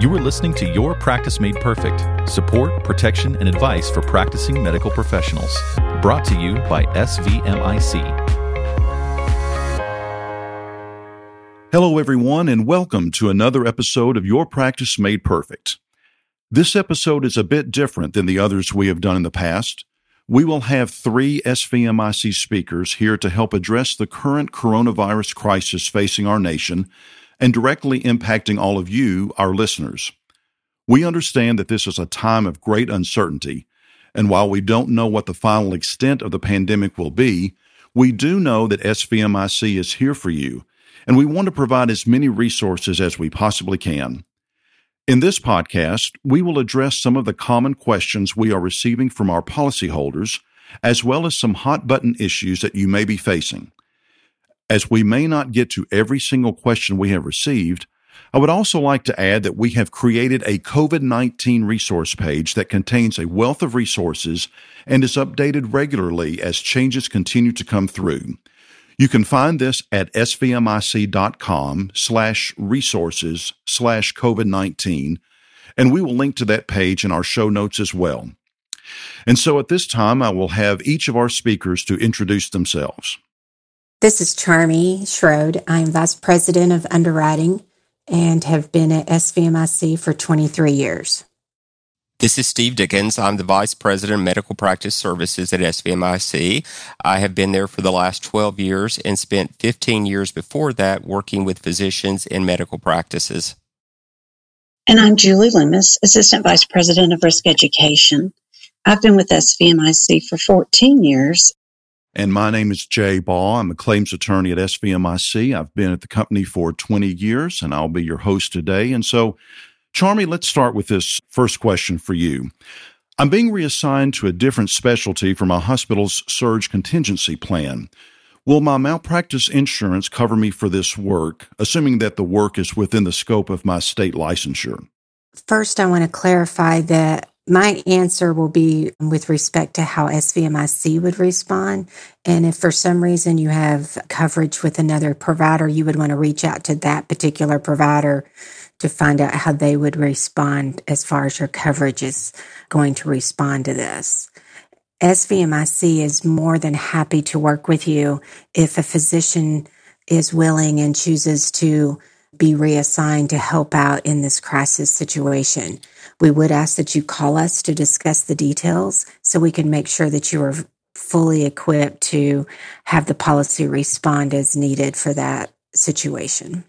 You are listening to Your Practice Made Perfect support, protection, and advice for practicing medical professionals. Brought to you by SVMIC. Hello, everyone, and welcome to another episode of Your Practice Made Perfect. This episode is a bit different than the others we have done in the past. We will have three SVMIC speakers here to help address the current coronavirus crisis facing our nation and directly impacting all of you, our listeners. We understand that this is a time of great uncertainty, and while we don't know what the final extent of the pandemic will be, we do know that SVMIC is here for you, and we want to provide as many resources as we possibly can. In this podcast, we will address some of the common questions we are receiving from our policyholders, as well as some hot button issues that you may be facing. As we may not get to every single question we have received, I would also like to add that we have created a COVID 19 resource page that contains a wealth of resources and is updated regularly as changes continue to come through. You can find this at svmic.com slash resources slash COVID 19, and we will link to that page in our show notes as well. And so at this time, I will have each of our speakers to introduce themselves. This is Charmy Schroed. I'm Vice President of Underwriting and have been at SVMIC for 23 years. This is Steve Dickens. I'm the Vice President of Medical Practice Services at SVMIC. I have been there for the last 12 years and spent 15 years before that working with physicians in medical practices. And I'm Julie Loomis, Assistant Vice President of Risk Education. I've been with SVMIC for 14 years and my name is Jay Baugh. I'm a claims attorney at SVMIC. I've been at the company for 20 years, and I'll be your host today. And so, Charmy, let's start with this first question for you. I'm being reassigned to a different specialty for my hospital's surge contingency plan. Will my malpractice insurance cover me for this work, assuming that the work is within the scope of my state licensure? First, I want to clarify that my answer will be with respect to how SVMIC would respond. And if for some reason you have coverage with another provider, you would want to reach out to that particular provider to find out how they would respond as far as your coverage is going to respond to this. SVMIC is more than happy to work with you if a physician is willing and chooses to be reassigned to help out in this crisis situation. We would ask that you call us to discuss the details so we can make sure that you are fully equipped to have the policy respond as needed for that situation.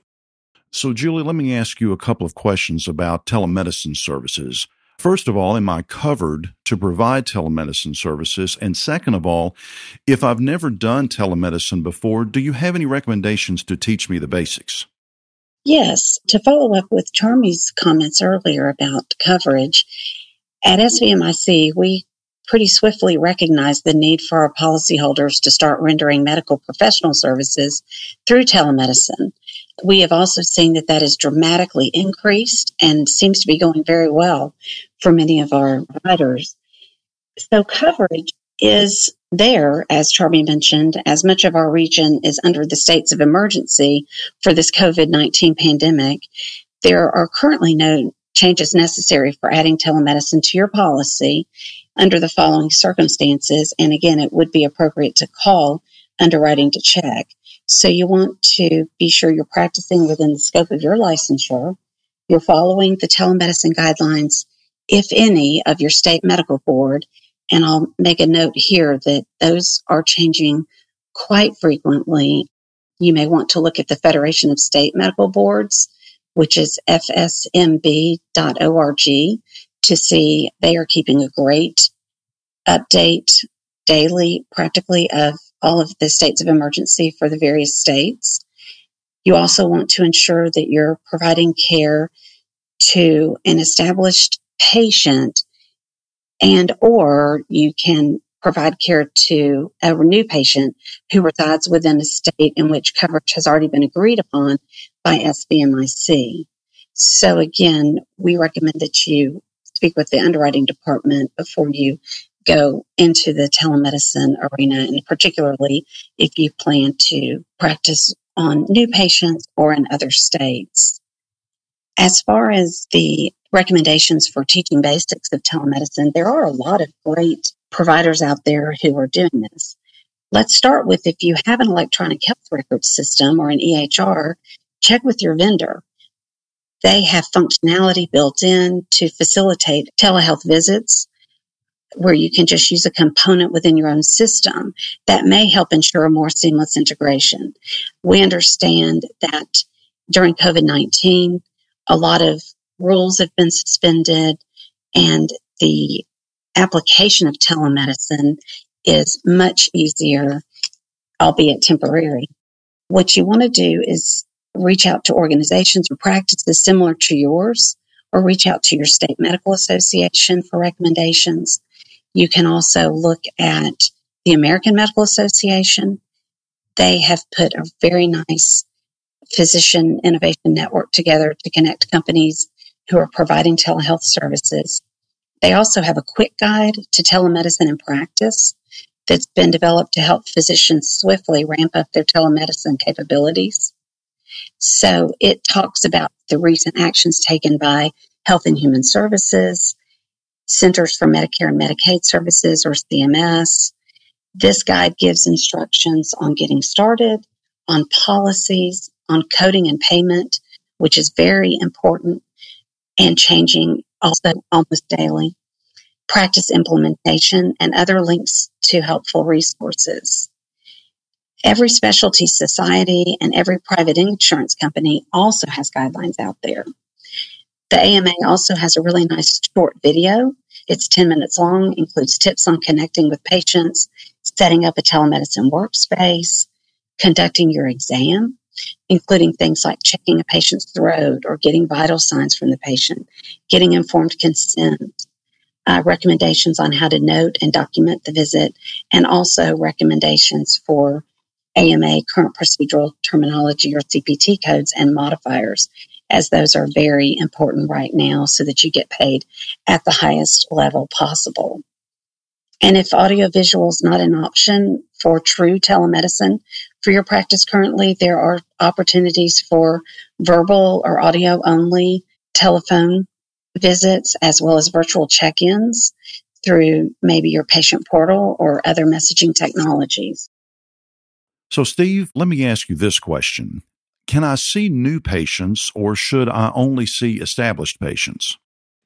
So, Julie, let me ask you a couple of questions about telemedicine services. First of all, am I covered to provide telemedicine services? And second of all, if I've never done telemedicine before, do you have any recommendations to teach me the basics? Yes, to follow up with Charmy's comments earlier about coverage, at SVMIC, we pretty swiftly recognized the need for our policyholders to start rendering medical professional services through telemedicine. We have also seen that that has dramatically increased and seems to be going very well for many of our providers. So coverage is there, as Charmy mentioned, as much of our region is under the states of emergency for this COVID 19 pandemic, there are currently no changes necessary for adding telemedicine to your policy under the following circumstances. And again, it would be appropriate to call underwriting to check. So you want to be sure you're practicing within the scope of your licensure. You're following the telemedicine guidelines, if any, of your state medical board and I'll make a note here that those are changing quite frequently. You may want to look at the Federation of State Medical Boards, which is fsmb.org to see they are keeping a great update daily, practically, of all of the states of emergency for the various states. You also want to ensure that you're providing care to an established patient and or you can provide care to a new patient who resides within a state in which coverage has already been agreed upon by SVMIC. So again, we recommend that you speak with the underwriting department before you go into the telemedicine arena, and particularly if you plan to practice on new patients or in other states. As far as the recommendations for teaching basics of telemedicine, there are a lot of great providers out there who are doing this. Let's start with if you have an electronic health record system or an EHR, check with your vendor. They have functionality built in to facilitate telehealth visits where you can just use a component within your own system that may help ensure a more seamless integration. We understand that during COVID 19, a lot of rules have been suspended and the application of telemedicine is much easier, albeit temporary. What you want to do is reach out to organizations or practices similar to yours, or reach out to your state medical association for recommendations. You can also look at the American Medical Association. They have put a very nice physician innovation network together to connect companies who are providing telehealth services. They also have a quick guide to telemedicine in practice that's been developed to help physicians swiftly ramp up their telemedicine capabilities. So it talks about the recent actions taken by Health and Human Services, Centers for Medicare and Medicaid Services, or CMS. This guide gives instructions on getting started, on policies, on coding and payment, which is very important and changing also almost daily, practice implementation, and other links to helpful resources. Every specialty society and every private insurance company also has guidelines out there. The AMA also has a really nice short video. It's 10 minutes long, includes tips on connecting with patients, setting up a telemedicine workspace, conducting your exam, including things like checking a patient's throat or getting vital signs from the patient, getting informed consent, uh, recommendations on how to note and document the visit, and also recommendations for AMA current procedural terminology or CPT codes and modifiers, as those are very important right now so that you get paid at the highest level possible. And if audiovisual is not an option for true telemedicine for your practice currently, there are opportunities for verbal or audio only telephone visits as well as virtual check ins through maybe your patient portal or other messaging technologies. So, Steve, let me ask you this question Can I see new patients or should I only see established patients?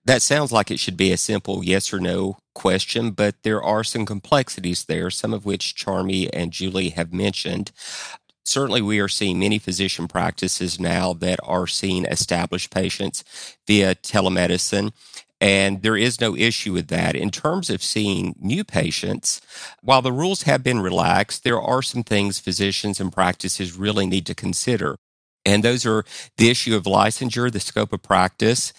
That sounds like it should be a simple yes or no question, but there are some complexities there, some of which Charmy and Julie have mentioned. Certainly, we are seeing many physician practices now that are seeing established patients via telemedicine. And there is no issue with that. In terms of seeing new patients, while the rules have been relaxed, there are some things physicians and practices really need to consider. And those are the issue of licensure, the scope of practice,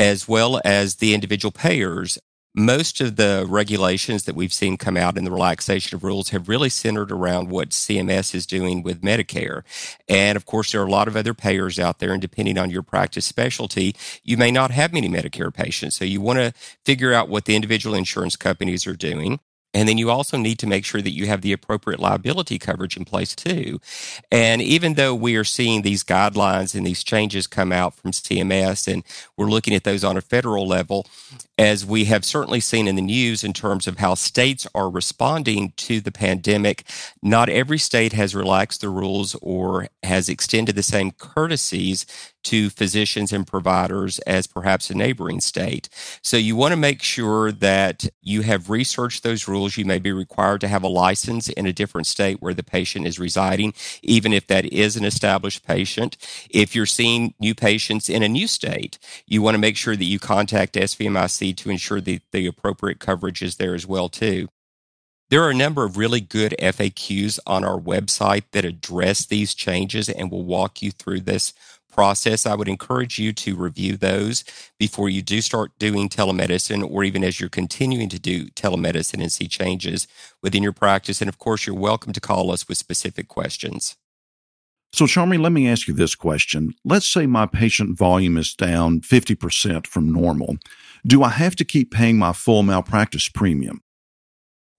as well as the individual payers most of the regulations that we've seen come out in the relaxation of rules have really centered around what CMS is doing with Medicare. And of course, there are a lot of other payers out there, and depending on your practice specialty, you may not have many Medicare patients. So you want to figure out what the individual insurance companies are doing. And then you also need to make sure that you have the appropriate liability coverage in place too. And even though we are seeing these guidelines and these changes come out from CMS and we're looking at those on a federal level, as we have certainly seen in the news in terms of how states are responding to the pandemic, not every state has relaxed the rules or has extended the same courtesies to physicians and providers as perhaps a neighboring state. So you want to make sure that you have researched those rules. You may be required to have a license in a different state where the patient is residing, even if that is an established patient. If you're seeing new patients in a new state, you want to make sure that you contact SVMIC to ensure that the appropriate coverage is there as well too. There are a number of really good FAQs on our website that address these changes and will walk you through this process. I would encourage you to review those before you do start doing telemedicine or even as you're continuing to do telemedicine and see changes within your practice. And of course, you're welcome to call us with specific questions. So, Charmy, let me ask you this question. Let's say my patient volume is down 50% from normal. Do I have to keep paying my full malpractice premium?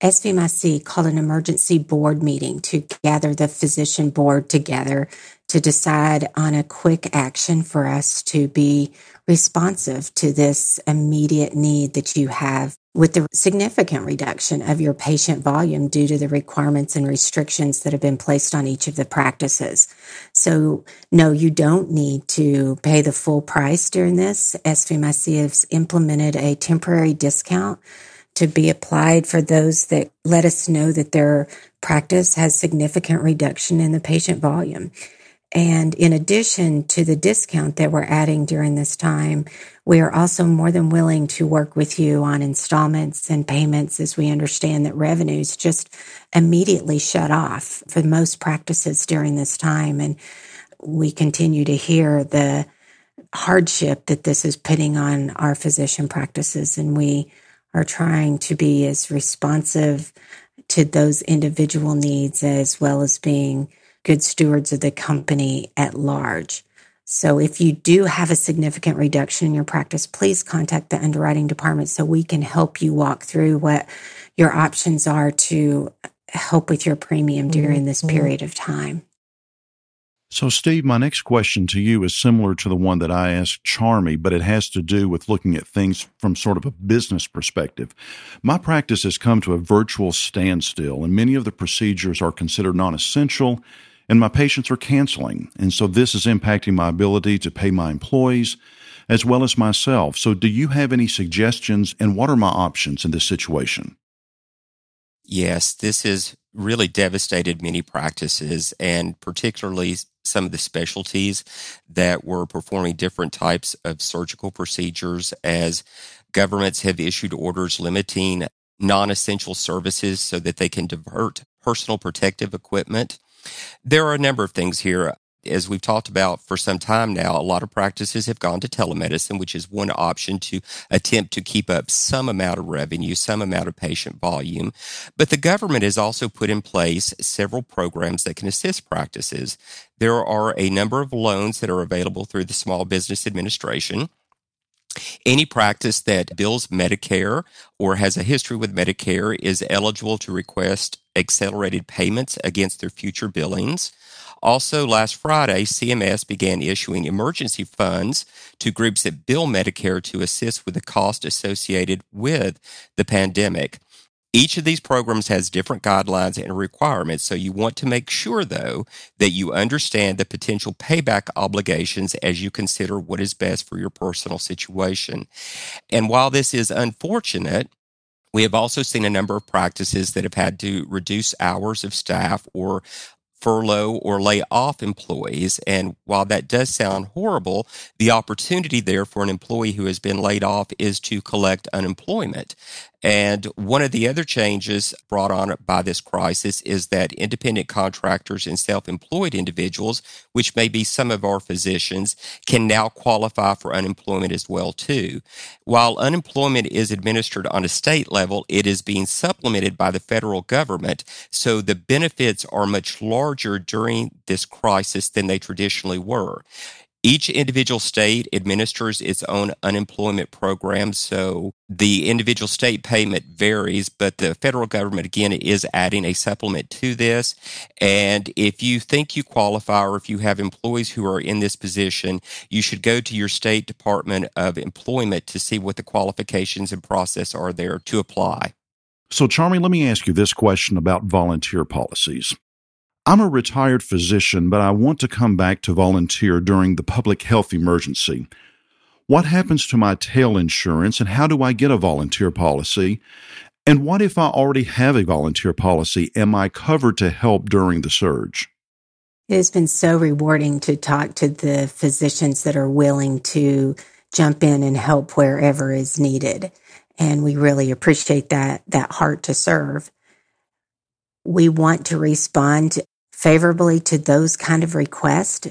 SVMIC called an emergency board meeting to gather the physician board together to decide on a quick action for us to be responsive to this immediate need that you have with the significant reduction of your patient volume due to the requirements and restrictions that have been placed on each of the practices. So, no, you don't need to pay the full price during this. SVMIC has implemented a temporary discount to be applied for those that let us know that their practice has significant reduction in the patient volume. And in addition to the discount that we're adding during this time, we are also more than willing to work with you on installments and payments as we understand that revenues just immediately shut off for most practices during this time. And we continue to hear the hardship that this is putting on our physician practices. And we are trying to be as responsive to those individual needs as well as being good stewards of the company at large. So if you do have a significant reduction in your practice, please contact the underwriting department so we can help you walk through what your options are to help with your premium during this mm-hmm. period of time. So, Steve, my next question to you is similar to the one that I asked Charmy, but it has to do with looking at things from sort of a business perspective. My practice has come to a virtual standstill, and many of the procedures are considered non essential and my patients are canceling. And so this is impacting my ability to pay my employees as well as myself. So, do you have any suggestions and what are my options in this situation? Yes, this has really devastated many practices and particularly some of the specialties that were performing different types of surgical procedures as governments have issued orders limiting non essential services so that they can divert personal protective equipment there are a number of things here. As we've talked about for some time now, a lot of practices have gone to telemedicine, which is one option to attempt to keep up some amount of revenue, some amount of patient volume. But the government has also put in place several programs that can assist practices. There are a number of loans that are available through the Small Business Administration. Any practice that bills Medicare or has a history with Medicare is eligible to request accelerated payments against their future billings. Also, last Friday, CMS began issuing emergency funds to groups that bill Medicare to assist with the cost associated with the pandemic. Each of these programs has different guidelines and requirements, so you want to make sure, though, that you understand the potential payback obligations as you consider what is best for your personal situation. And while this is unfortunate, we have also seen a number of practices that have had to reduce hours of staff or furlough or lay off employees. And while that does sound horrible, the opportunity there for an employee who has been laid off is to collect unemployment. And one of the other changes brought on by this crisis is that independent contractors and self employed individuals, which may be some of our physicians, can now qualify for unemployment as well too. While unemployment is administered on a state level, it is being supplemented by the federal government. So the benefits are much larger during this crisis than they traditionally were. Each individual state administers its own unemployment program, so the individual state payment varies, but the federal government again is adding a supplement to this. And if you think you qualify or if you have employees who are in this position, you should go to your state Department of Employment to see what the qualifications and process are there to apply. So, Charmy, let me ask you this question about volunteer policies. I'm a retired physician, but I want to come back to volunteer during the public health emergency. What happens to my tail insurance and how do I get a volunteer policy? And what if I already have a volunteer policy? Am I covered to help during the surge? It has been so rewarding to talk to the physicians that are willing to jump in and help wherever is needed. And we really appreciate that, that heart to serve. We want to respond favorably to those kind of requests.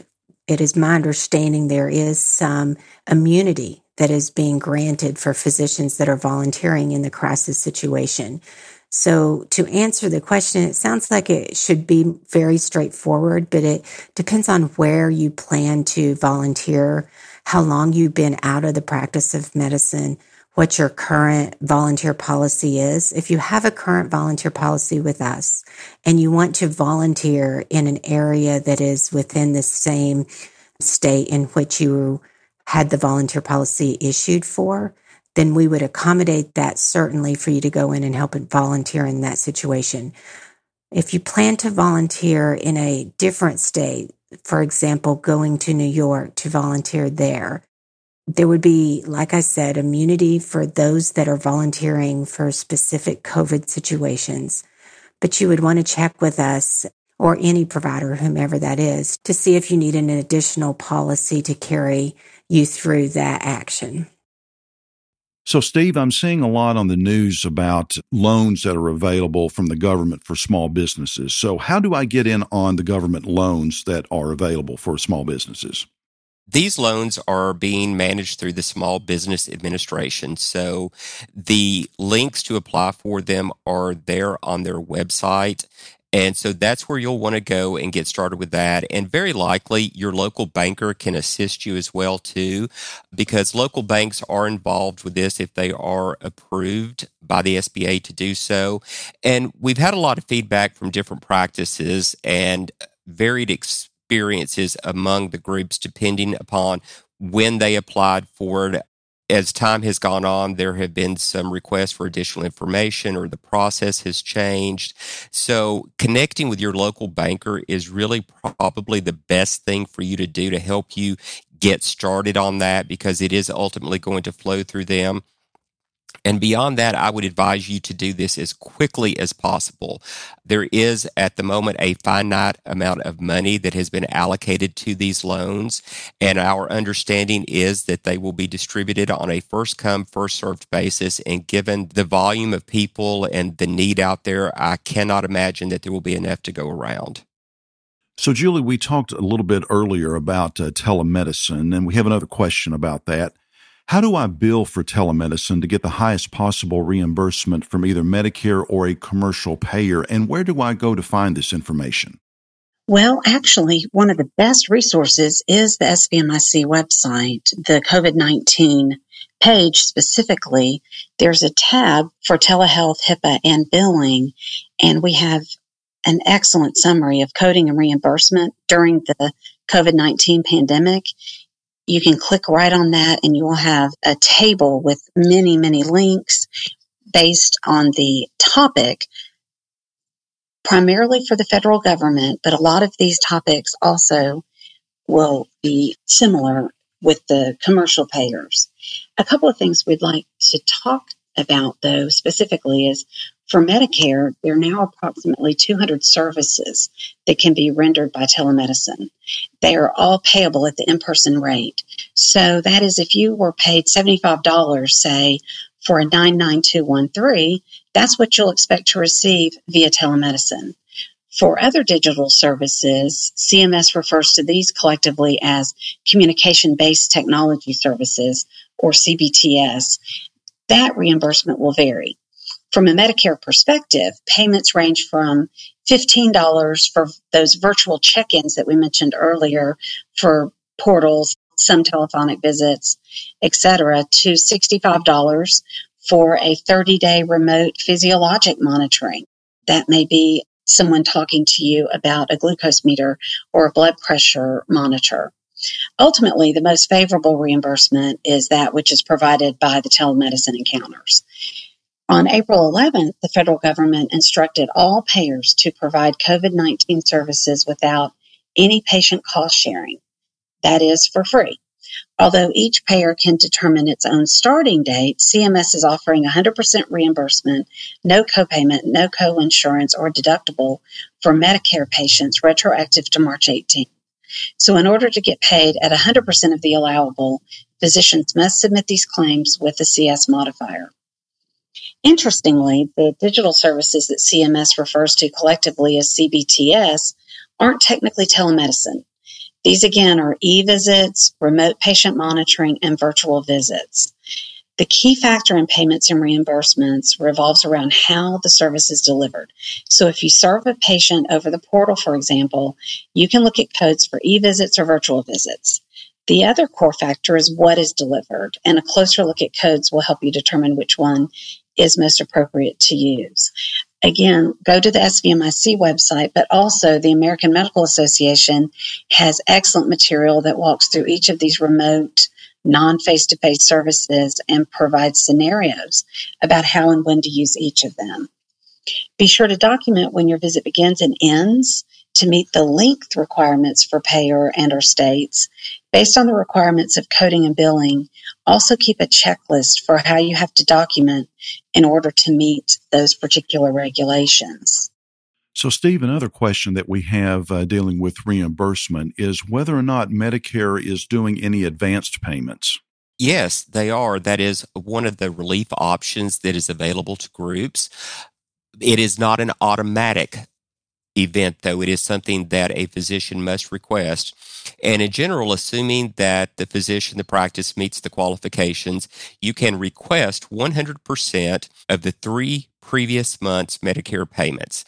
It is my understanding there is some immunity that is being granted for physicians that are volunteering in the crisis situation. So to answer the question, it sounds like it should be very straightforward, but it depends on where you plan to volunteer, how long you've been out of the practice of medicine, what your current volunteer policy is. If you have a current volunteer policy with us and you want to volunteer in an area that is within the same state in which you had the volunteer policy issued for, then we would accommodate that certainly for you to go in and help and volunteer in that situation. If you plan to volunteer in a different state, for example, going to New York to volunteer there, there would be, like I said, immunity for those that are volunteering for specific COVID situations. But you would want to check with us or any provider, whomever that is, to see if you need an additional policy to carry you through that action. So, Steve, I'm seeing a lot on the news about loans that are available from the government for small businesses. So, how do I get in on the government loans that are available for small businesses? These loans are being managed through the Small Business Administration. So the links to apply for them are there on their website. And so that's where you'll want to go and get started with that. And very likely your local banker can assist you as well too, because local banks are involved with this if they are approved by the SBA to do so. And we've had a lot of feedback from different practices and varied experiences among the groups depending upon when they applied for it as time has gone on, there have been some requests for additional information or the process has changed. So connecting with your local banker is really probably the best thing for you to do to help you get started on that because it is ultimately going to flow through them. And beyond that, I would advise you to do this as quickly as possible. There is at the moment a finite amount of money that has been allocated to these loans. And our understanding is that they will be distributed on a first come, first served basis. And given the volume of people and the need out there, I cannot imagine that there will be enough to go around. So, Julie, we talked a little bit earlier about uh, telemedicine, and we have another question about that. How do I bill for telemedicine to get the highest possible reimbursement from either Medicare or a commercial payer? And where do I go to find this information? Well, actually, one of the best resources is the SVMIC website, the COVID 19 page specifically. There's a tab for telehealth, HIPAA, and billing, and we have an excellent summary of coding and reimbursement during the COVID 19 pandemic you can click right on that and you will have a table with many, many links based on the topic, primarily for the federal government, but a lot of these topics also will be similar with the commercial payers. A couple of things we'd like to talk about though specifically is for Medicare, there are now approximately 200 services that can be rendered by telemedicine. They are all payable at the in person rate. So that is if you were paid $75, say, for a 99213, that's what you'll expect to receive via telemedicine. For other digital services, CMS refers to these collectively as communication based technology services or CBTS. That reimbursement will vary. From a Medicare perspective, payments range from $15 for those virtual check ins that we mentioned earlier for portals, some telephonic visits, etc., to $65 for a 30 day remote physiologic monitoring. That may be someone talking to you about a glucose meter or a blood pressure monitor. Ultimately, the most favorable reimbursement is that which is provided by the telemedicine encounters. On April 11th, the federal government instructed all payers to provide COVID 19 services without any patient cost sharing. That is for free. Although each payer can determine its own starting date, CMS is offering 100% reimbursement, no copayment, no co-insurance or deductible for Medicare patients retroactive to March 18. So in order to get paid at 100% of the allowable, physicians must submit these claims with the CS modifier. Interestingly, the digital services that CMS refers to collectively as CBTS aren't technically telemedicine. These again are e-visits, remote patient monitoring, and virtual visits. The key factor in payments and reimbursements revolves around how the service is delivered. So if you serve a patient over the portal, for example, you can look at codes for e-visits or virtual visits. The other core factor is what is delivered, and a closer look at codes will help you determine which one is most appropriate to use. Again, go to the SVMIC website, but also the American Medical Association has excellent material that walks through each of these remote non face to face services and provides scenarios about how and when to use each of them. Be sure to document when your visit begins and ends to meet the length requirements for payer and or states based on the requirements of coding and billing also keep a checklist for how you have to document in order to meet those particular regulations so, Steve, another question that we have uh, dealing with reimbursement is whether or not Medicare is doing any advanced payments. Yes, they are. That is one of the relief options that is available to groups. It is not an automatic event, though. It is something that a physician must request. And in general, assuming that the physician, the practice meets the qualifications, you can request 100% of the three previous month's Medicare payments.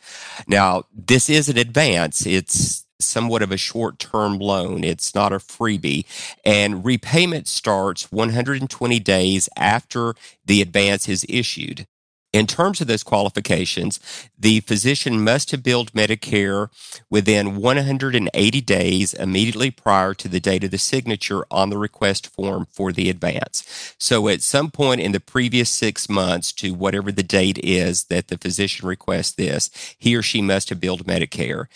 Now, this is an advance. It's somewhat of a short term loan. It's not a freebie. And repayment starts 120 days after the advance is issued. In terms of those qualifications, the physician must have billed Medicare within 180 days immediately prior to the date of the signature on the request form for the advance. So at some point in the previous six months to whatever the date is that the physician requests this, he or she must have billed Medicare.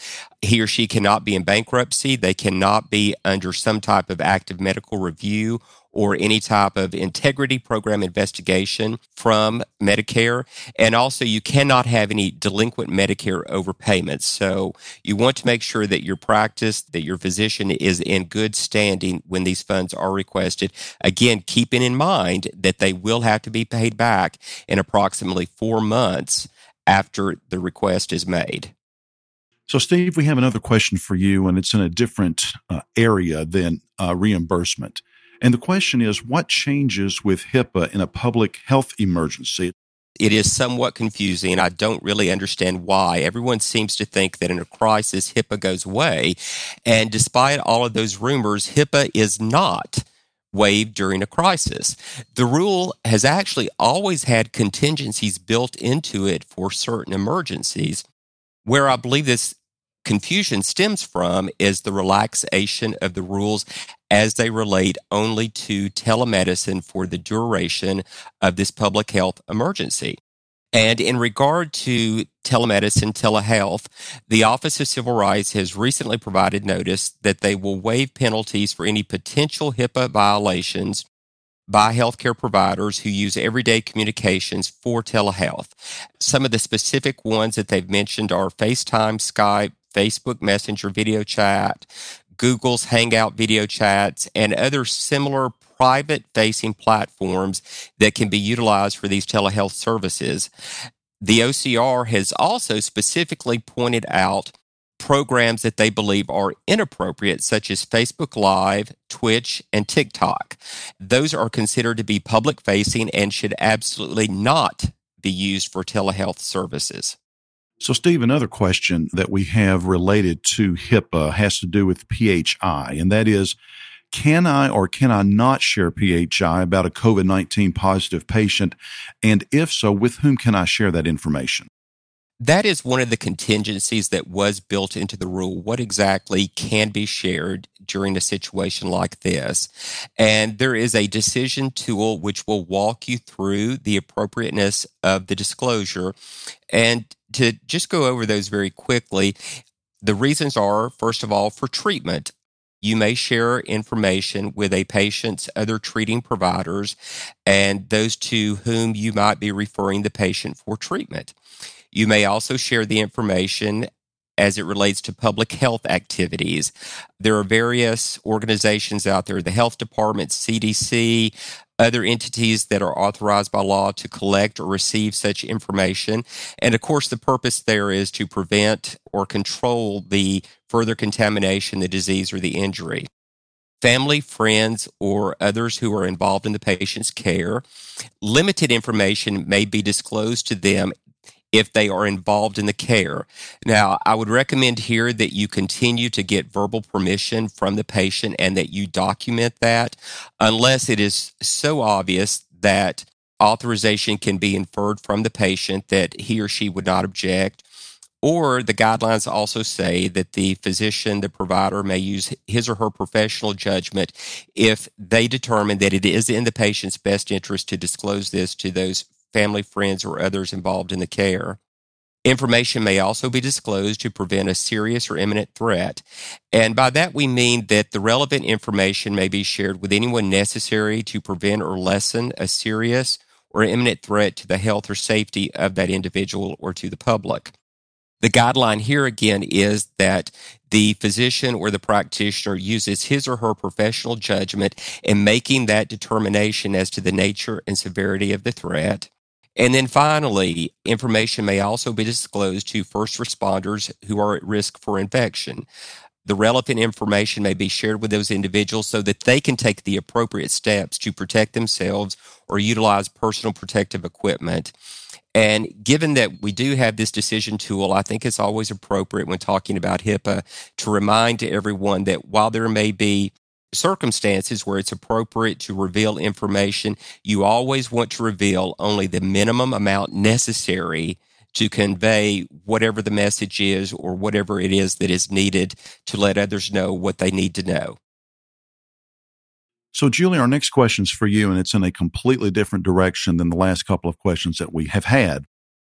He or she cannot be in bankruptcy. They cannot be under some type of active medical review or any type of integrity program investigation from Medicare. And also, you cannot have any delinquent Medicare overpayments. So, you want to make sure that your practice, that your physician is in good standing when these funds are requested. Again, keeping in mind that they will have to be paid back in approximately four months after the request is made. So, Steve, we have another question for you, and it's in a different uh, area than uh, reimbursement. And the question is what changes with HIPAA in a public health emergency? It is somewhat confusing. I don't really understand why. Everyone seems to think that in a crisis, HIPAA goes away. And despite all of those rumors, HIPAA is not waived during a crisis. The rule has actually always had contingencies built into it for certain emergencies. Where I believe this confusion stems from is the relaxation of the rules as they relate only to telemedicine for the duration of this public health emergency. And in regard to telemedicine, telehealth, the Office of Civil Rights has recently provided notice that they will waive penalties for any potential HIPAA violations by healthcare providers who use everyday communications for telehealth. Some of the specific ones that they've mentioned are FaceTime, Skype, Facebook Messenger video chat, Google's Hangout video chats, and other similar private facing platforms that can be utilized for these telehealth services. The OCR has also specifically pointed out programs that they believe are inappropriate, such as Facebook Live, Twitch, and TikTok. Those are considered to be public facing and should absolutely not be used for telehealth services. So, Steve, another question that we have related to HIPAA has to do with PHI, and that is can I or can I not share PHI about a COVID 19 positive patient? And if so, with whom can I share that information? That is one of the contingencies that was built into the rule. What exactly can be shared during a situation like this? And there is a decision tool which will walk you through the appropriateness of the disclosure. And to just go over those very quickly, the reasons are, first of all, for treatment. You may share information with a patient's other treating providers and those to whom you might be referring the patient for treatment. You may also share the information as it relates to public health activities. There are various organizations out there, the health department, CDC, other entities that are authorized by law to collect or receive such information. And of course, the purpose there is to prevent or control the further contamination, the disease, or the injury. Family, friends, or others who are involved in the patient's care. Limited information may be disclosed to them if they are involved in the care. Now, I would recommend here that you continue to get verbal permission from the patient and that you document that unless it is so obvious that authorization can be inferred from the patient that he or she would not object. Or the guidelines also say that the physician, the provider may use his or her professional judgment if they determine that it is in the patient's best interest to disclose this to those family, friends, or others involved in the care. Information may also be disclosed to prevent a serious or imminent threat. And by that, we mean that the relevant information may be shared with anyone necessary to prevent or lessen a serious or imminent threat to the health or safety of that individual or to the public. The guideline here again is that the physician or the practitioner uses his or her professional judgment in making that determination as to the nature and severity of the threat. And then finally, information may also be disclosed to first responders who are at risk for infection. The relevant information may be shared with those individuals so that they can take the appropriate steps to protect themselves or utilize personal protective equipment. And given that we do have this decision tool, I think it's always appropriate when talking about HIPAA to remind everyone that while there may be circumstances where it's appropriate to reveal information, you always want to reveal only the minimum amount necessary to convey whatever the message is or whatever it is that is needed to let others know what they need to know. So, Julie, our next question is for you, and it's in a completely different direction than the last couple of questions that we have had.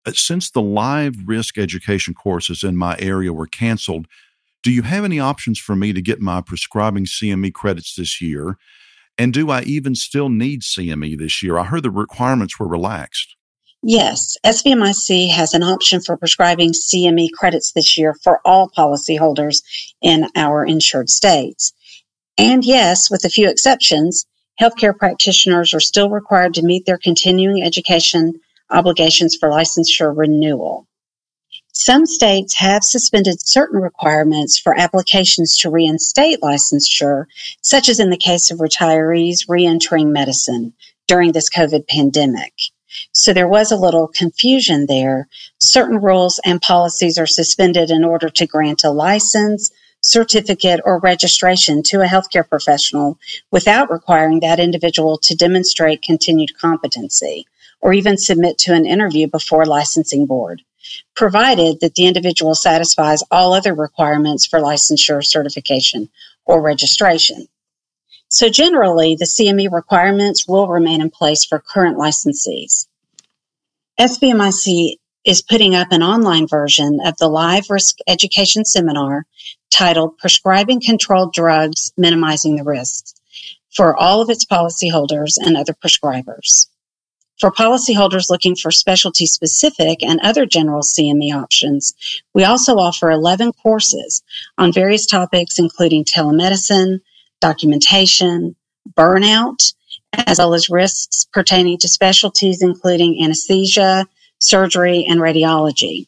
Uh, since the live risk education courses in my area were canceled, do you have any options for me to get my prescribing CME credits this year? And do I even still need CME this year? I heard the requirements were relaxed. Yes, SVMIC has an option for prescribing CME credits this year for all policyholders in our insured states. And yes, with a few exceptions, healthcare practitioners are still required to meet their continuing education obligations for licensure renewal. Some states have suspended certain requirements for applications to reinstate licensure, such as in the case of retirees reentering medicine during this COVID pandemic. So there was a little confusion there. Certain rules and policies are suspended in order to grant a license, certificate, or registration to a healthcare professional without requiring that individual to demonstrate continued competency or even submit to an interview before licensing board provided that the individual satisfies all other requirements for licensure, certification, or registration. So generally, the CME requirements will remain in place for current licensees. SVMIC is putting up an online version of the live risk education seminar titled Prescribing Controlled Drugs, Minimizing the Risks for all of its policyholders and other prescribers. For policyholders looking for specialty specific and other general CME options, we also offer 11 courses on various topics, including telemedicine, documentation, burnout, as well as risks pertaining to specialties, including anesthesia, surgery, and radiology.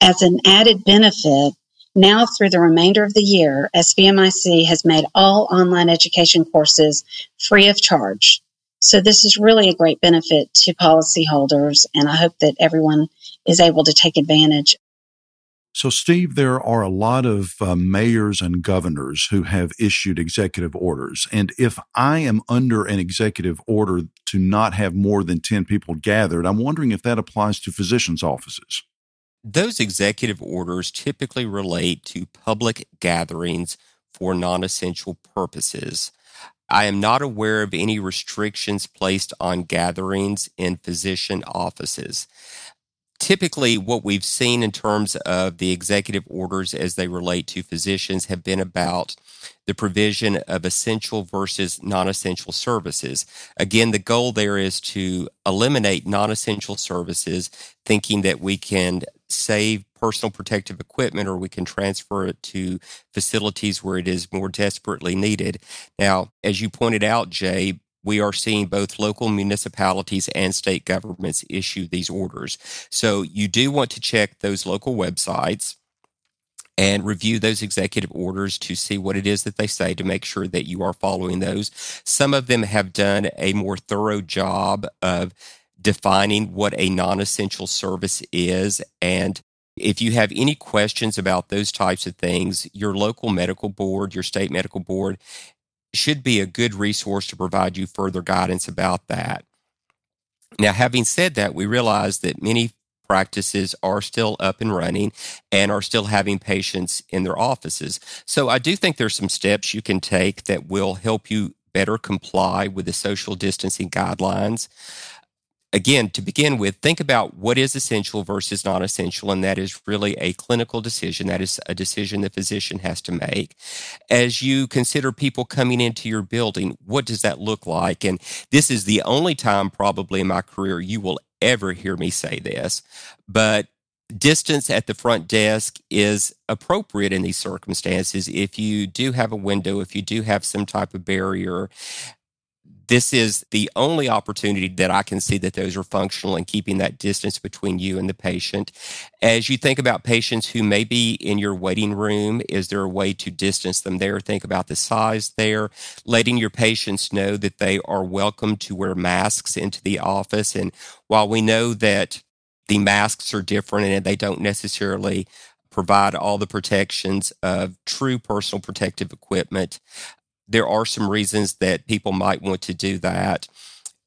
As an added benefit, now through the remainder of the year, SVMIC has made all online education courses free of charge. So this is really a great benefit to policyholders, and I hope that everyone is able to take advantage. So, Steve, there are a lot of uh, mayors and governors who have issued executive orders. And if I am under an executive order to not have more than 10 people gathered, I'm wondering if that applies to physicians' offices. Those executive orders typically relate to public gatherings for non essential purposes. I am not aware of any restrictions placed on gatherings in physician offices. Typically, what we've seen in terms of the executive orders as they relate to physicians have been about the provision of essential versus non essential services. Again, the goal there is to eliminate non essential services, thinking that we can save personal protective equipment or we can transfer it to facilities where it is more desperately needed. Now, as you pointed out, Jay, we are seeing both local municipalities and state governments issue these orders. So you do want to check those local websites and review those executive orders to see what it is that they say to make sure that you are following those. Some of them have done a more thorough job of defining what a non essential service is. And if you have any questions about those types of things, your local medical board, your state medical board should be a good resource to provide you further guidance about that. Now, having said that, we realize that many practices are still up and running and are still having patients in their offices. So I do think there's some steps you can take that will help you better comply with the social distancing guidelines again, to begin with, think about what is essential versus non essential. And that is really a clinical decision. That is a decision the physician has to make. As you consider people coming into your building, what does that look like? And this is the only time, probably in my career, you will ever hear me say this. But distance at the front desk is appropriate in these circumstances if you do have a window, if you do have some type of barrier this is the only opportunity that I can see that those are functional in keeping that distance between you and the patient. As you think about patients who may be in your waiting room, is there a way to distance them there? Think about the size there, letting your patients know that they are welcome to wear masks into the office. And while we know that the masks are different and they don't necessarily provide all the protections of true personal protective equipment there are some reasons that people might want to do that.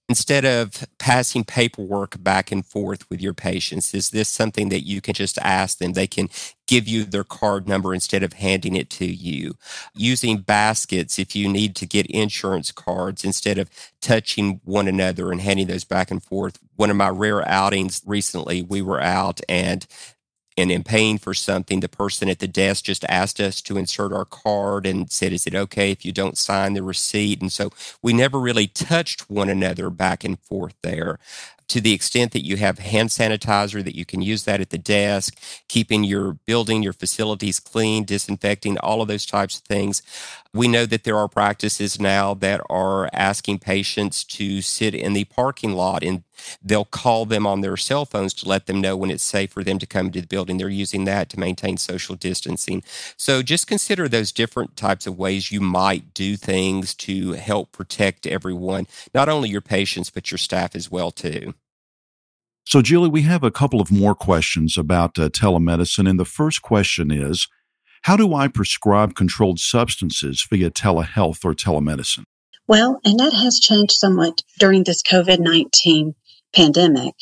Instead of passing paperwork back and forth with your patients, is this something that you can just ask them? They can give you their card number instead of handing it to you. Using baskets if you need to get insurance cards instead of touching one another and handing those back and forth. One of my rare outings recently, we were out and and in paying for something, the person at the desk just asked us to insert our card and said, Is it okay if you don't sign the receipt? And so we never really touched one another back and forth there to the extent that you have hand sanitizer that you can use that at the desk keeping your building your facilities clean disinfecting all of those types of things we know that there are practices now that are asking patients to sit in the parking lot and they'll call them on their cell phones to let them know when it's safe for them to come to the building they're using that to maintain social distancing so just consider those different types of ways you might do things to help protect everyone not only your patients but your staff as well too so, Julie, we have a couple of more questions about uh, telemedicine. And the first question is How do I prescribe controlled substances via telehealth or telemedicine? Well, and that has changed somewhat during this COVID 19 pandemic.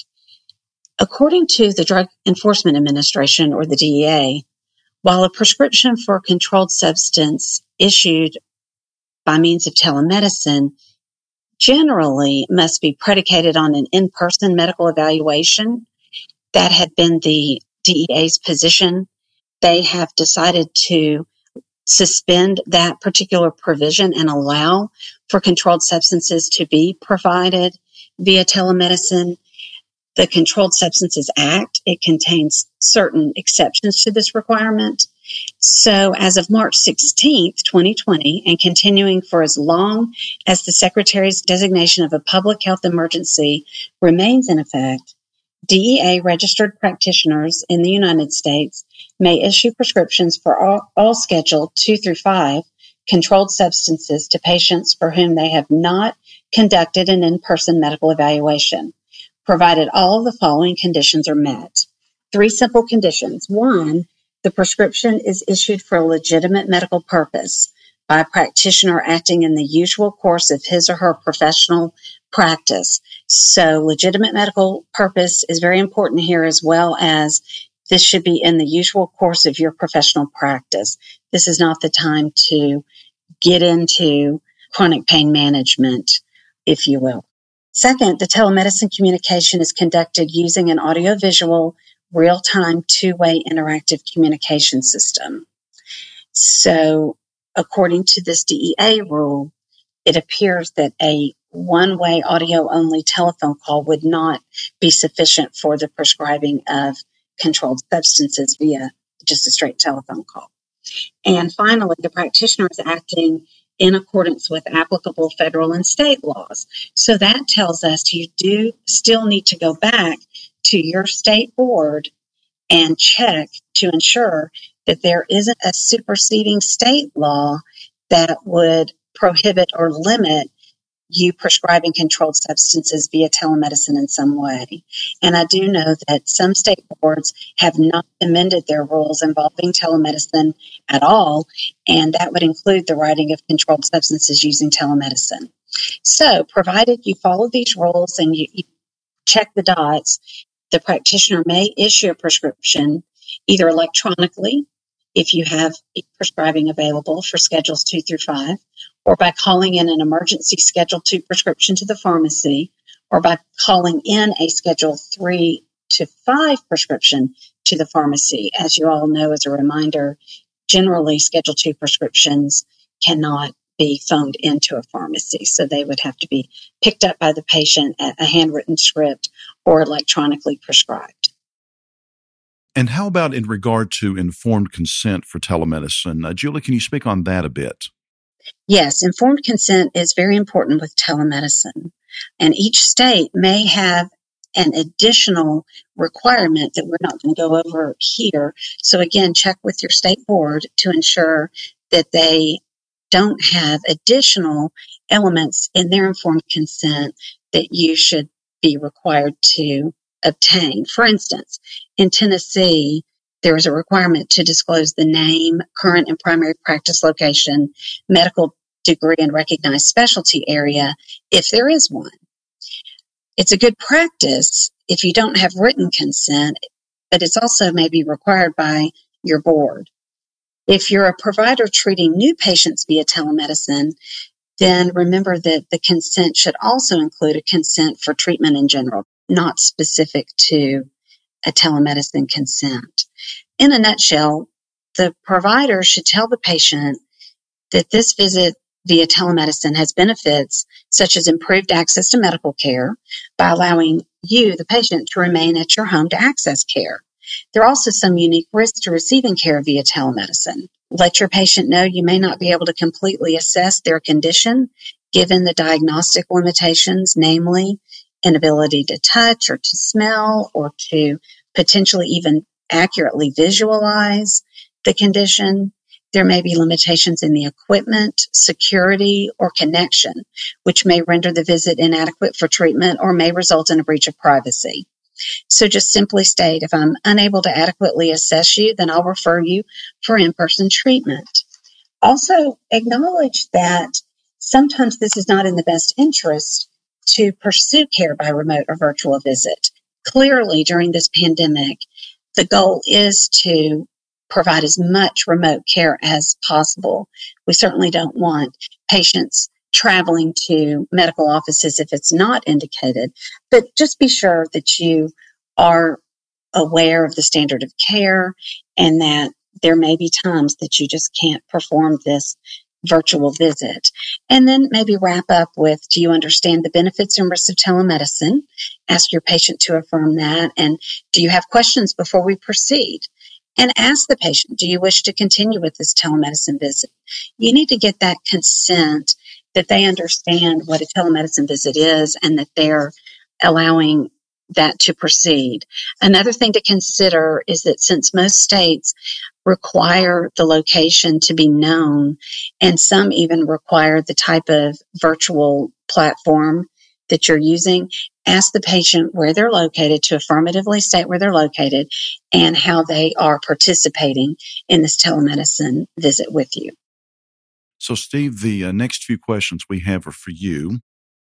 According to the Drug Enforcement Administration or the DEA, while a prescription for a controlled substance issued by means of telemedicine generally must be predicated on an in-person medical evaluation. That had been the DEA's position. They have decided to suspend that particular provision and allow for controlled substances to be provided via telemedicine the Controlled Substances Act. It contains certain exceptions to this requirement. So as of March 16th, 2020, and continuing for as long as the Secretary's designation of a public health emergency remains in effect, DEA registered practitioners in the United States may issue prescriptions for all, all Schedule 2 through 5 controlled substances to patients for whom they have not conducted an in-person medical evaluation provided all of the following conditions are met. Three simple conditions. One, the prescription is issued for a legitimate medical purpose by a practitioner acting in the usual course of his or her professional practice. So legitimate medical purpose is very important here as well as this should be in the usual course of your professional practice. This is not the time to get into chronic pain management, if you will. Second, the telemedicine communication is conducted using an audiovisual, real time, two way interactive communication system. So, according to this DEA rule, it appears that a one way audio only telephone call would not be sufficient for the prescribing of controlled substances via just a straight telephone call. And finally, the practitioner is acting in accordance with applicable federal and state laws. So that tells us you do still need to go back to your state board and check to ensure that there isn't a superseding state law that would prohibit or limit you prescribing controlled substances via telemedicine in some way. And I do know that some state boards have not amended their rules involving telemedicine at all, and that would include the writing of controlled substances using telemedicine. So, provided you follow these rules and you, you check the dots, the practitioner may issue a prescription either electronically if you have prescribing available for schedules two through five, or by calling in an emergency schedule two prescription to the pharmacy, or by calling in a schedule three to five prescription to the pharmacy. As you all know, as a reminder, generally schedule two prescriptions cannot be phoned into a pharmacy. So they would have to be picked up by the patient at a handwritten script or electronically prescribed. And how about in regard to informed consent for telemedicine? Uh, Julie, can you speak on that a bit? Yes, informed consent is very important with telemedicine. And each state may have an additional requirement that we're not going to go over here. So again, check with your state board to ensure that they don't have additional elements in their informed consent that you should be required to obtain. For instance, in Tennessee, there is a requirement to disclose the name, current and primary practice location, medical degree, and recognized specialty area if there is one. It's a good practice if you don't have written consent, but it's also maybe required by your board. If you're a provider treating new patients via telemedicine, then remember that the consent should also include a consent for treatment in general, not specific to a telemedicine consent. In a nutshell, the provider should tell the patient that this visit via telemedicine has benefits such as improved access to medical care by allowing you, the patient, to remain at your home to access care. There are also some unique risks to receiving care via telemedicine. Let your patient know you may not be able to completely assess their condition given the diagnostic limitations, namely inability to touch or to smell or to potentially even accurately visualize the condition. There may be limitations in the equipment, security, or connection, which may render the visit inadequate for treatment or may result in a breach of privacy. So just simply state, if I'm unable to adequately assess you, then I'll refer you for in-person treatment. Also acknowledge that sometimes this is not in the best interest to pursue care by remote or virtual visit. Clearly, during this pandemic, the goal is to provide as much remote care as possible. We certainly don't want patients traveling to medical offices if it's not indicated, but just be sure that you are aware of the standard of care and that there may be times that you just can't perform this virtual visit. And then maybe wrap up with Do you understand the benefits and risks of telemedicine? Ask your patient to affirm that. And do you have questions before we proceed? And ask the patient, Do you wish to continue with this telemedicine visit? You need to get that consent that they understand what a telemedicine visit is and that they're allowing that to proceed. Another thing to consider is that since most states require the location to be known, and some even require the type of virtual platform that you're using, ask the patient where they're located to affirmatively state where they're located and how they are participating in this telemedicine visit with you. So, Steve, the uh, next few questions we have are for you.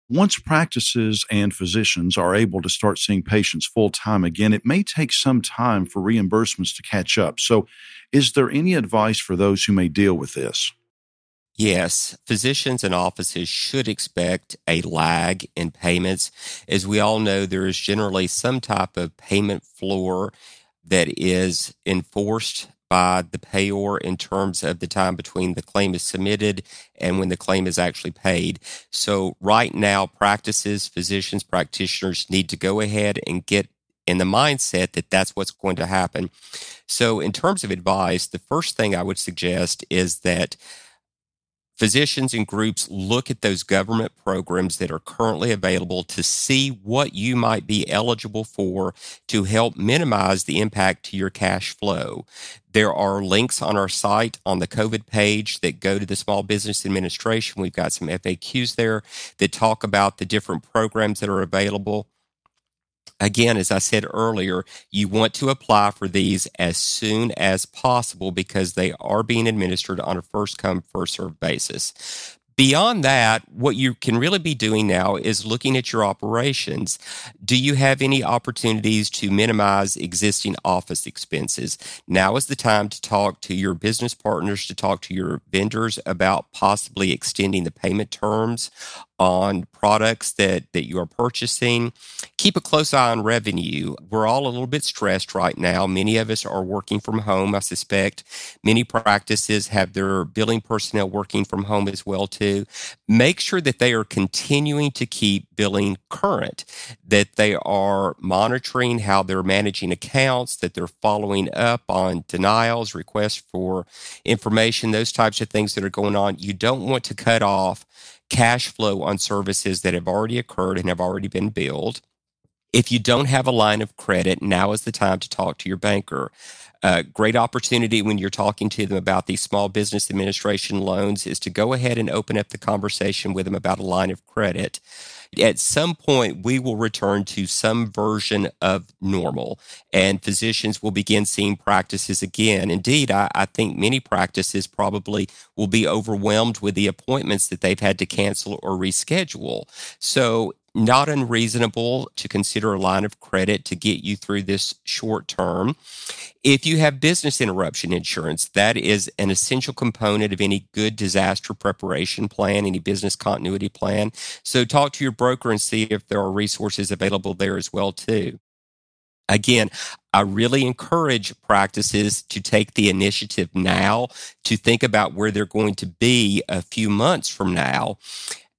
Once practices and physicians are able to start seeing patients full time again, it may take some time for reimbursements to catch up. So, is there any advice for those who may deal with this? Yes, physicians and offices should expect a lag in payments. As we all know, there is generally some type of payment floor that is enforced by the payor in terms of the time between the claim is submitted and when the claim is actually paid. So right now, practices, physicians, practitioners need to go ahead and get in the mindset that that's what's going to happen. So in terms of advice, the first thing I would suggest is that physicians and groups look at those government programs that are currently available to see what you might be eligible for to help minimize the impact to your cash flow. There are links on our site on the COVID page that go to the Small Business Administration. We've got some FAQs there that talk about the different programs that are available. Again, as I said earlier, you want to apply for these as soon as possible because they are being administered on a first come, first served basis. Beyond that, what you can really be doing now is looking at your operations. Do you have any opportunities to minimize existing office expenses? Now is the time to talk to your business partners, to talk to your vendors about possibly extending the payment terms on products that, that you are purchasing. Keep a close eye on revenue. We're all a little bit stressed right now. Many of us are working from home. I suspect many practices have their billing personnel working from home as well too. Make sure that they are continuing to keep billing current, that they are monitoring how they're managing accounts, that they're following up on denials, requests for information, those types of things that are going on. You don't want to cut off cash flow on services that have already occurred and have already been billed. If you don't have a line of credit, now is the time to talk to your banker. Uh, great opportunity when you're talking to them about these small business administration loans is to go ahead and open up the conversation with them about a line of credit at some point we will return to some version of normal and physicians will begin seeing practices again. Indeed, I, I, think many practices probably will be overwhelmed with the appointments that they've had to cancel or reschedule. So not unreasonable to consider a line of credit to get you through this short term. If you have business interruption insurance, that is an essential component of any good disaster preparation plan, any business continuity plan. So talk to your broker and see if there are resources available there as well too. Again, I really encourage practices to take the initiative now to think about where they're going to be a few months from now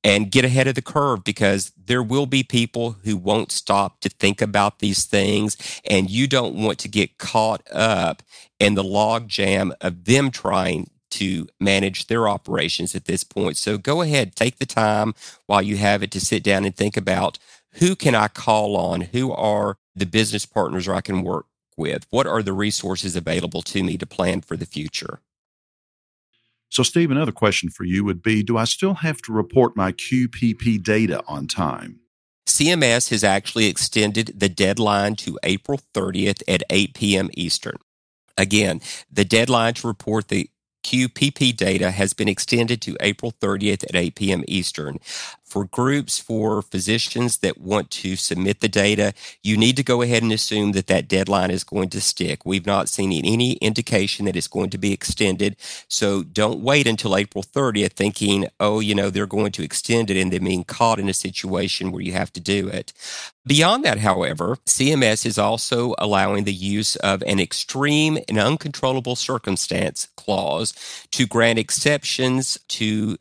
and get ahead of the curve because there will be people who won't stop to think about these things and you don't want to get caught up in the logjam of them trying to manage their operations at this point. So go ahead, take the time while you have it to sit down and think about who can I call on? Who are the business partners I can work with? What are the resources available to me to plan for the future? So, Steve, another question for you would be Do I still have to report my QPP data on time? CMS has actually extended the deadline to April 30th at 8 p.m. Eastern. Again, the deadline to report the QPP data has been extended to April 30th at 8 p.m. Eastern for groups, for physicians that want to submit the data, you need to go ahead and assume that that deadline is going to stick. We've not seen any indication that it's going to be extended. So don't wait until April 30th thinking, oh, you know, they're going to extend it and then being caught in a situation where you have to do it. Beyond that, however, CMS is also allowing the use of an extreme and uncontrollable circumstance clause to grant exceptions to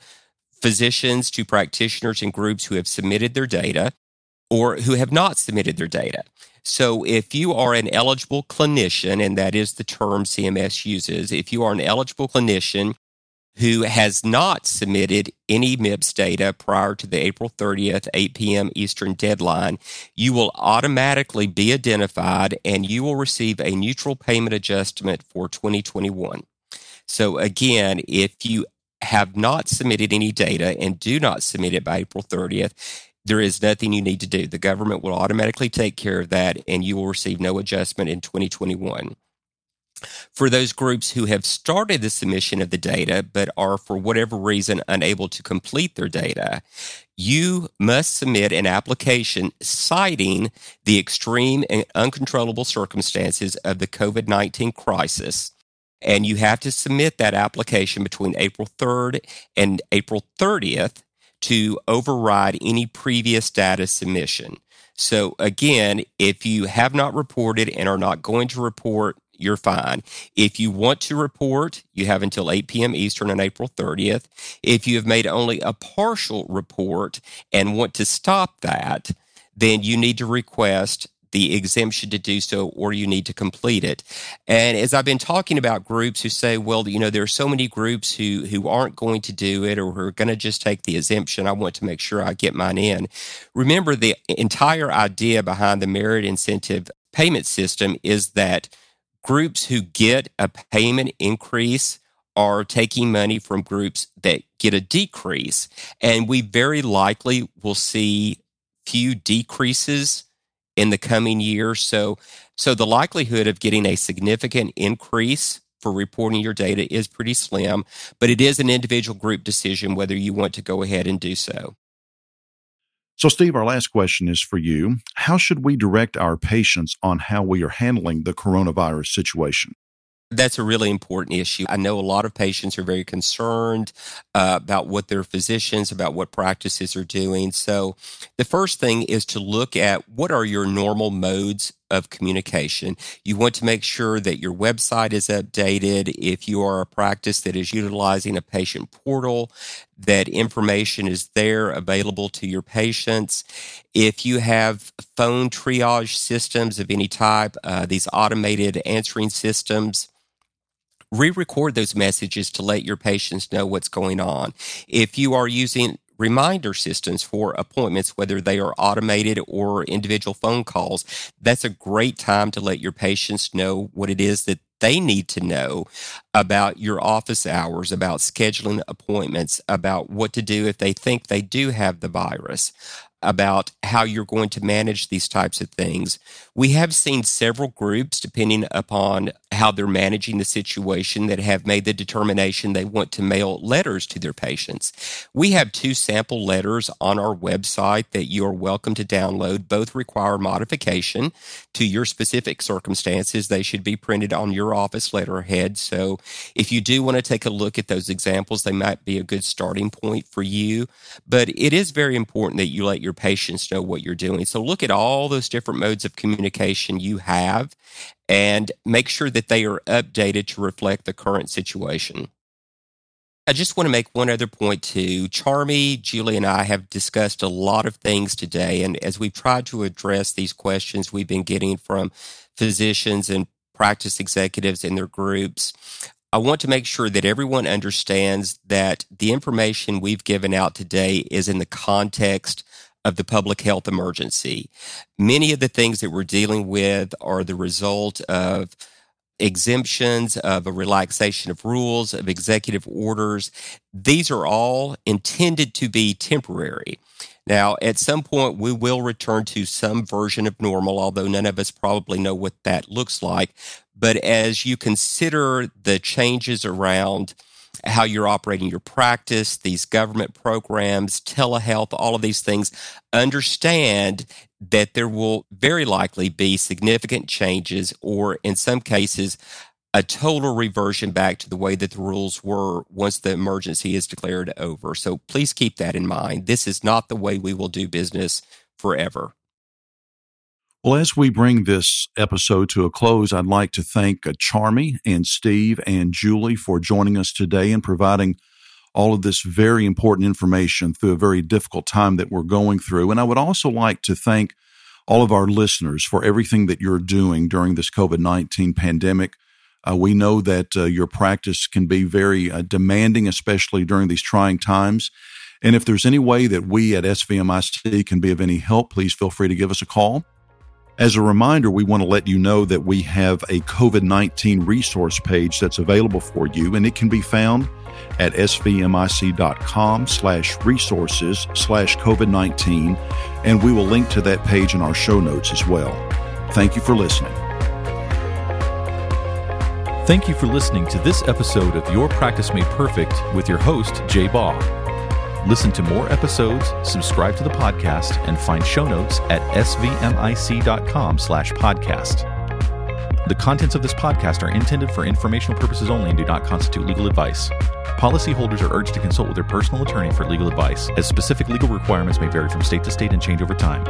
physicians to practitioners and groups who have submitted their data or who have not submitted their data. So, if you are an eligible clinician, and that is the term CMS uses, if you are an eligible clinician who has not submitted any MIPS data prior to the April 30th, 8 p.m. Eastern deadline, you will automatically be identified and you will receive a neutral payment adjustment for 2021. So, again, if you have not submitted any data and do not submit it by April 30th, there is nothing you need to do. The government will automatically take care of that and you will receive no adjustment in 2021. For those groups who have started the submission of the data but are for whatever reason unable to complete their data, you must submit an application citing the extreme and uncontrollable circumstances of the COVID 19 crisis and you have to submit that application between April 3rd and April 30th to override any previous data submission. So again, if you have not reported and are not going to report, you're fine. If you want to report, you have until 8 p.m. Eastern on April 30th. If you have made only a partial report and want to stop that, then you need to request the exemption to do so or you need to complete it. And as I've been talking about groups who say, well, you know, there are so many groups who, who aren't going to do it or who are going to just take the exemption. I want to make sure I get mine in. Remember, the entire idea behind the merit incentive payment system is that groups who get a payment increase are taking money from groups that get a decrease. And we very likely will see few decreases in the coming year. So, so the likelihood of getting a significant increase for reporting your data is pretty slim, but it is an individual group decision whether you want to go ahead and do so. So, Steve, our last question is for you. How should we direct our patients on how we are handling the coronavirus situation? That's a really important issue. I know a lot of patients are very concerned uh, about what their physicians, about what practices are doing. So, the first thing is to look at what are your normal modes of communication. You want to make sure that your website is updated. If you are a practice that is utilizing a patient portal, that information is there available to your patients. If you have phone triage systems of any type, uh, these automated answering systems, re record those messages to let your patients know what's going on. If you are using reminder systems for appointments, whether they are automated or individual phone calls, that's a great time to let your patients know what it is that they need to know about your office hours, about scheduling appointments, about what to do if they think they do have the virus about how you're going to manage these types of things. We have seen several groups, depending upon how they're managing the situation, that have made the determination they want to mail letters to their patients. We have two sample letters on our website that you are welcome to download. Both require modification to your specific circumstances. They should be printed on your office letterhead. So if you do want to take a look at those examples, they might be a good starting point for you. But it is very important that you let your patients know what you're doing. So look at all those different modes of communication you have and make sure that they are updated to reflect the current situation. I just want to make one other point too. Charmy, Julie, and I have discussed a lot of things today. And as we've tried to address these questions we've been getting from physicians and practice executives in their groups, I want to make sure that everyone understands that the information we've given out today is in the context of the public health emergency. Many of the things that we're dealing with are the result of exemptions, of a relaxation of rules, of executive orders. These are all intended to be temporary. Now, at some point, we will return to some version of normal, although none of us probably know what that looks like. But as you consider the changes around how you're operating your practice, these government programs, telehealth, all of these things, understand that there will very likely be significant changes or in some cases, a total reversion back to the way that the rules were once the emergency is declared over. So please keep that in mind. This is not the way we will do business forever. Well, as we bring this episode to a close, I'd like to thank uh, Charmy and Steve and Julie for joining us today and providing all of this very important information through a very difficult time that we're going through. And I would also like to thank all of our listeners for everything that you're doing during this COVID 19 pandemic. Uh, we know that uh, your practice can be very uh, demanding, especially during these trying times. And if there's any way that we at SVMIC can be of any help, please feel free to give us a call. As a reminder, we want to let you know that we have a COVID 19 resource page that's available for you, and it can be found at svmic.com slash resources slash COVID 19, and we will link to that page in our show notes as well. Thank you for listening. Thank you for listening to this episode of Your Practice Made Perfect with your host, Jay Baugh. Listen to more episodes, subscribe to the podcast, and find show notes at svmic.com slash podcast. The contents of this podcast are intended for informational purposes only and do not constitute legal advice. Policyholders are urged to consult with their personal attorney for legal advice, as specific legal requirements may vary from state to state and change over time.